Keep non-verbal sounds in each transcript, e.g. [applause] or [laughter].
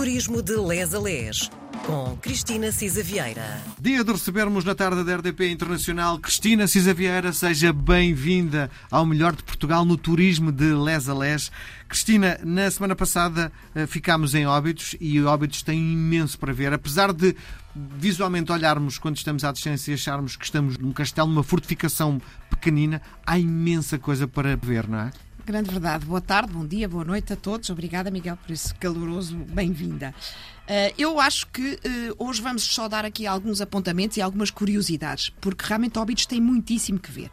Turismo de Les a Les, com Cristina Cisa Vieira. Dia de recebermos na tarde da RDP Internacional Cristina Cisa Vieira. Seja bem-vinda ao melhor de Portugal no turismo de Les a Les. Cristina, na semana passada eh, ficámos em Óbidos e Óbidos tem imenso para ver. Apesar de visualmente olharmos quando estamos à distância e acharmos que estamos num castelo, numa fortificação pequenina, há imensa coisa para ver, não é? Grande verdade. Boa tarde, bom dia, boa noite a todos. Obrigada, Miguel, por esse caloroso bem-vinda. Uh, eu acho que uh, hoje vamos só dar aqui alguns apontamentos e algumas curiosidades, porque realmente Óbidos tem muitíssimo que ver.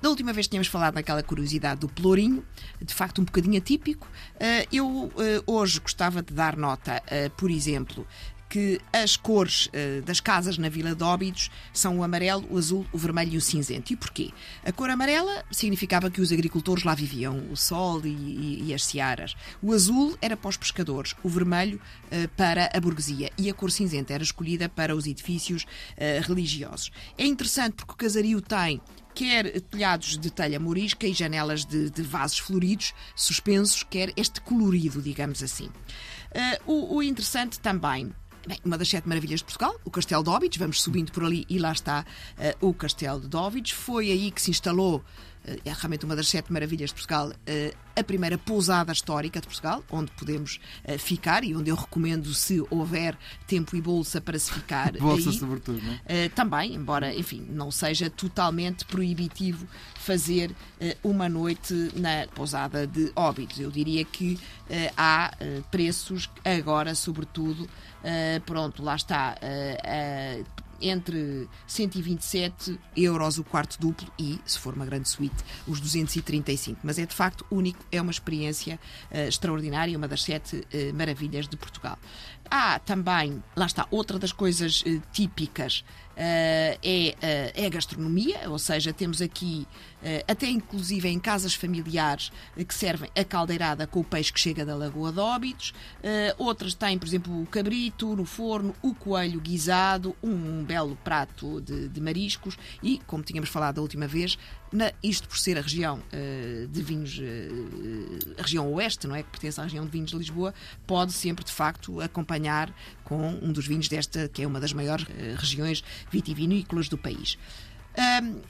Da última vez tínhamos falado naquela curiosidade do pelourinho, de facto um bocadinho atípico. Uh, eu hoje gostava de dar nota, por exemplo, que as cores uh, das casas na Vila de Óbidos são o amarelo, o azul, o vermelho e o cinzento. E porquê? A cor amarela significava que os agricultores lá viviam, o sol e, e, e as searas. O azul era para os pescadores, o vermelho uh, para a burguesia e a cor cinzenta era escolhida para os edifícios uh, religiosos. É interessante porque o casario tem quer telhados de telha morisca e janelas de, de vasos floridos, suspensos, quer este colorido, digamos assim. Uh, o, o, interessante também Bem, uma das sete maravilhas de Portugal, o Castelo de Óbidos, vamos subindo por ali e lá está uh, o Castelo de Óbidos. Foi aí que se instalou, é realmente uma das sete maravilhas de Portugal, uh, a primeira pousada histórica de Portugal, onde podemos ficar e onde eu recomendo, se houver tempo e bolsa para se ficar. [laughs] bolsa, aí. sobretudo, não é? também, embora, enfim, não seja totalmente proibitivo fazer uma noite na pousada de Óbidos. Eu diria que há preços agora, sobretudo, pronto, lá está. Uh, uh, entre 127 euros o quarto duplo e, se for uma grande suíte, os 235. Mas é de facto único, é uma experiência extraordinária, uma das sete maravilhas de Portugal. Há também, lá está, outra das coisas típicas Uh, é, uh, é, a gastronomia, ou seja, temos aqui, uh, até inclusive em casas familiares, que servem a caldeirada com o peixe que chega da Lagoa de Óbidos. outras têm, por exemplo, o cabrito no forno, o coelho guisado, um belo prato de, de mariscos e, como tínhamos falado da última vez, na, isto por ser a região de vinhos, a região oeste, não é? Que pertence à região de vinhos de Lisboa, pode sempre, de facto, acompanhar com um dos vinhos desta, que é uma das maiores regiões vitivinícolas do país. Um,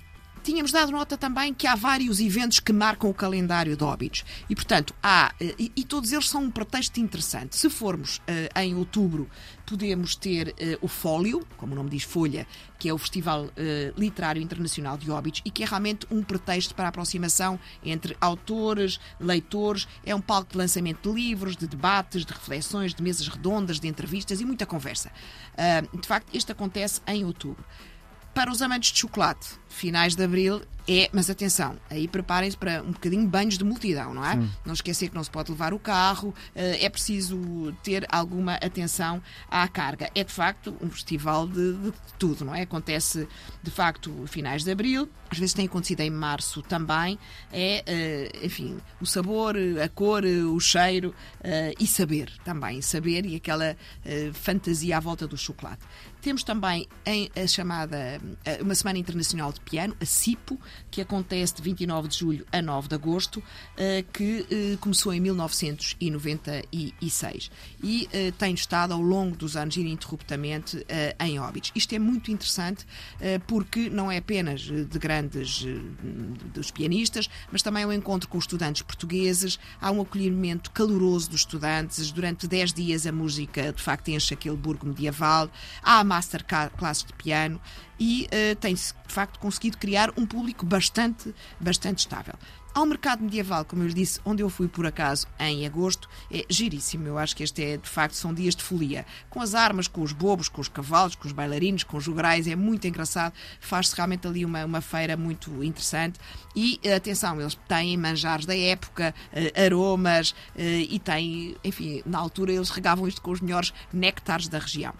tínhamos dado nota também que há vários eventos que marcam o calendário de Óbidos. E, portanto, há, eh, e, e todos eles são um pretexto interessante. Se formos uh, em outubro, podemos ter uh, o Fólio, como o nome diz, Folha, que é o Festival uh, Literário Internacional de Óbidos e que é realmente um pretexto para a aproximação entre autores, leitores. É um palco de lançamento de livros, de debates, de reflexões, de mesas redondas, de entrevistas e muita conversa. de facto, este acontece em outubro. Para os amantes de chocolate, finais de abril é, mas atenção, aí preparem-se para um bocadinho banhos de multidão, não é? Sim. Não esquecer que não se pode levar o carro, eh, é preciso ter alguma atenção à carga. É de facto um festival de, de tudo, não é? Acontece de facto finais de abril, às vezes tem acontecido em março também. É, eh, enfim, o sabor, a cor, o cheiro eh, e saber também, saber e aquela fantasia à volta do chocolate. Temos também a chamada uma Semana Internacional de Piano, a CIPO, que acontece de 29 de julho a 9 de agosto, eh, que eh, começou em 1996 e eh, tem estado ao longo dos anos ininterruptamente em óbitos. Isto é muito interessante porque não é apenas de grandes dos pianistas, mas também é um encontro com estudantes portugueses, há um acolhimento caloroso dos estudantes, durante 10 dias a música de facto enche aquele burgo medieval, há masterclass de piano e uh, tem-se, de facto, conseguido criar um público bastante, bastante estável. Ao mercado medieval, como eu lhe disse, onde eu fui por acaso em agosto, é giríssimo. Eu acho que este é, de facto, são dias de folia. Com as armas, com os bobos, com os cavalos, com os bailarinos, com os jograis, é muito engraçado. Faz-se realmente ali uma, uma feira muito interessante. E, atenção, eles têm manjares da época, uh, aromas, e têm, enfim, na altura eles regavam isto com os melhores néctares da região.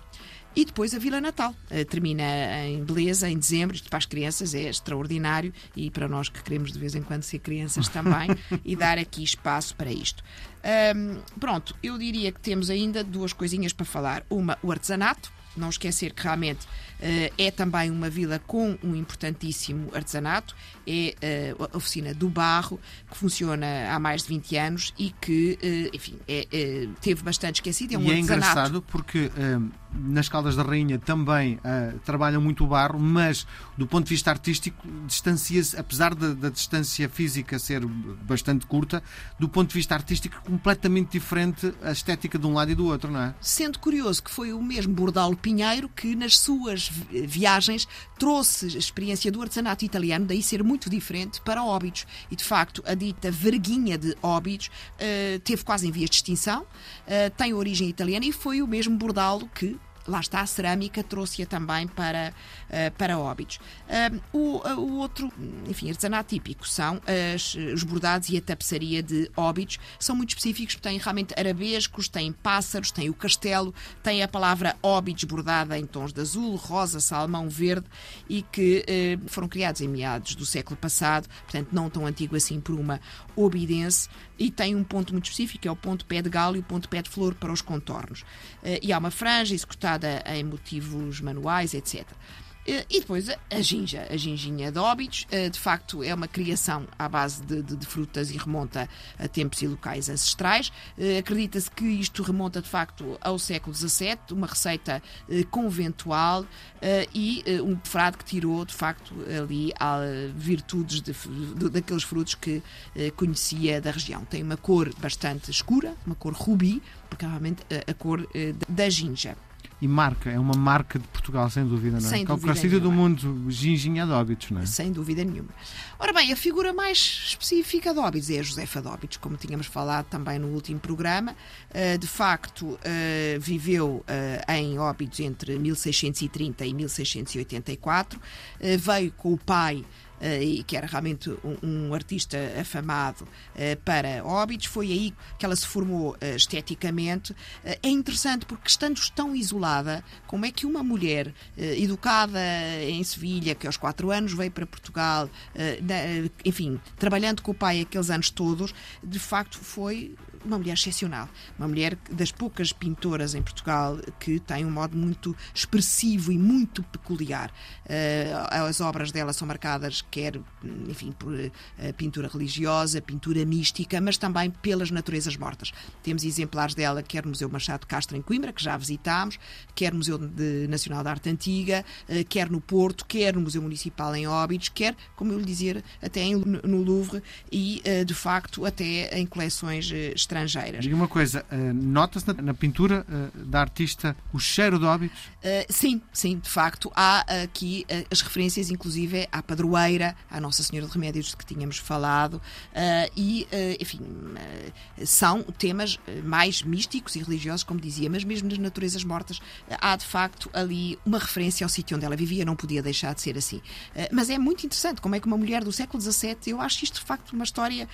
E depois a Vila Natal. Uh, termina em beleza, em dezembro. Isto para as crianças é extraordinário e para nós que queremos de vez em quando ser crianças também [laughs] e dar aqui espaço para isto. Um, pronto, eu diria que temos ainda duas coisinhas para falar. Uma, o artesanato não esquecer que realmente uh, é também uma vila com um importantíssimo artesanato, é uh, a oficina do barro, que funciona há mais de 20 anos e que, uh, enfim, é, é, teve bastante esquecido. É um e é artesanato. engraçado porque nas Caldas da Rainha também trabalham muito o barro, mas do ponto de vista artístico distancia-se, apesar da, da distância física ser bastante curta, do ponto de vista artístico completamente diferente a estética de um lado e do outro, não é? Sendo curioso que foi o mesmo Bordalo Pinheiro que nas suas viagens trouxe a experiência do artesanato italiano, daí ser muito diferente, para Óbidos. E de facto, a dita verguinha de Óbidos uh, teve quase em vias de extinção, uh, tem origem italiana e foi o mesmo Bordalo que lá está a cerâmica, trouxe-a também para, uh, para Óbidos. O, o outro, enfim, artesanato típico são as, os bordados e a tapeçaria de Óbidos. São muito específicos, têm realmente arabescos, têm pássaros, têm o castelo, têm a palavra Óbidos bordada em tons de azul, rosa, salmão, verde e que foram criados em meados do século passado, portanto não tão antigo assim por uma obidense e tem um ponto muito específico, é o ponto pé de galo e o ponto pé de flor para os contornos. E há uma franja executada em motivos manuais, etc. Eh, e depois a ginja, a ginginha de óbitos, eh, de facto é uma criação à base de, de, de frutas e remonta a tempos e locais ancestrais. Eh, acredita-se que isto remonta de facto ao século XVII, uma receita conventual e um frade que tirou de facto ali virtudes de, daqueles frutos que conhecia da região. Tem uma cor bastante escura, uma cor rubi, porque realmente a cor da ginja e marca, é uma marca de Portugal, sem dúvida, não é? Sem Qualquer sítio do mundo, ginginha de Óbidos, não é? Sem dúvida nenhuma. Ora bem, a figura mais específica de Óbidos é a Josefa de Óbidos, como tínhamos falado também no último programa. Eh, de facto, eh, viveu eh, em Óbidos entre 1630 e 1684. Veio com o pai e que era realmente um, um artista afamado eh, para Óbidos. Foi aí que ela se formou eh, esteticamente. É interessante porque, estando tão isolada, como é que uma mulher educada em Sevilha, que aos quatro anos veio para Portugal, enfim, trabalhando com o pai aqueles anos todos, de facto foi uma mulher excepcional. Uma mulher das poucas pintoras em Portugal que tem um modo muito expressivo e muito peculiar. Uh, as obras dela são marcadas, quer, enfim, por uh, pintura religiosa, pintura mística, mas também pelas naturezas mortas. Temos exemplares dela, quer no Museu Machado Castro em Coimbra, que já visitámos, quer no Museu Nacional de Arte Antiga, uh, quer no Porto, quer no Museu Municipal em Óbidos, quer, como eu lhe dizer, até no Louvre e, de facto, até em coleções uh, estrangeiras. Diga uma coisa, uh, nota-se na, pintura uh, da artista o cheiro de óbitos? Uh, sim, sim, de facto. Há aqui as referências, inclusive, à padroeira, à Nossa Senhora de Remédios, de que tínhamos falado, e, enfim, são temas mais místicos e religiosos, como dizia, mas mesmo nas naturezas mortas há, de facto, ali uma referência ao sítio onde ela vivia, não podia deixar de ser assim. mas é muito interessante como é que uma mulher do século XVII, eu acho isto, de facto, uma história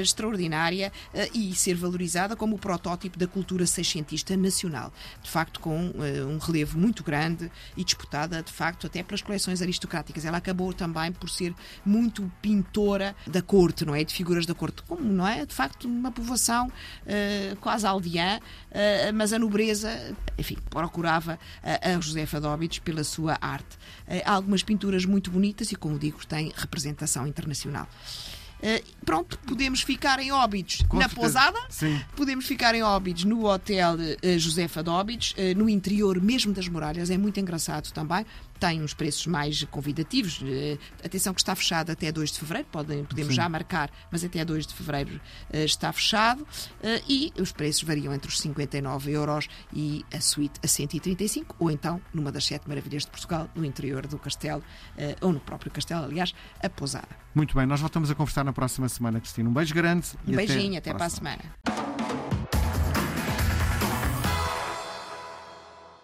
extraordinária e ser valorizada como o protótipo da cultura seiscentista nacional, de facto com uh, um relevo muito grande e disputada, de facto, até pelas coleções aristocráticas. Ela acabou também por ser muito pintora da corte, não é? De figuras da corte, como não é? De facto, uma povoação uh, quase aldeã, uh, mas a nobreza, enfim, procurava a Josefa Dóbitos pela sua arte. há algumas pinturas muito bonitas e, como digo, tem representação internacional. Uh, pronto, podemos ficar em Óbidos Com na certeza. pousada, Sim. podemos ficar em Óbidos no Hotel uh, Josefa de Óbidos, uh, no interior mesmo das muralhas, é muito engraçado também tem uns preços mais convidativos. Uh, atenção que está fechado até 2 de fevereiro, podem, podemos Sim. já marcar, mas até 2 de fevereiro uh, está fechado. Uh, e os preços variam entre os 59 euros e a suíte a 135, ou então numa das sete maravilhas de Portugal, no interior do castelo, ou no próprio castelo, aliás, a pousada. Muito bem, nós voltamos a conversar na próxima semana, Cristina. Um beijo grande. Um beijinho, até, até para a semana.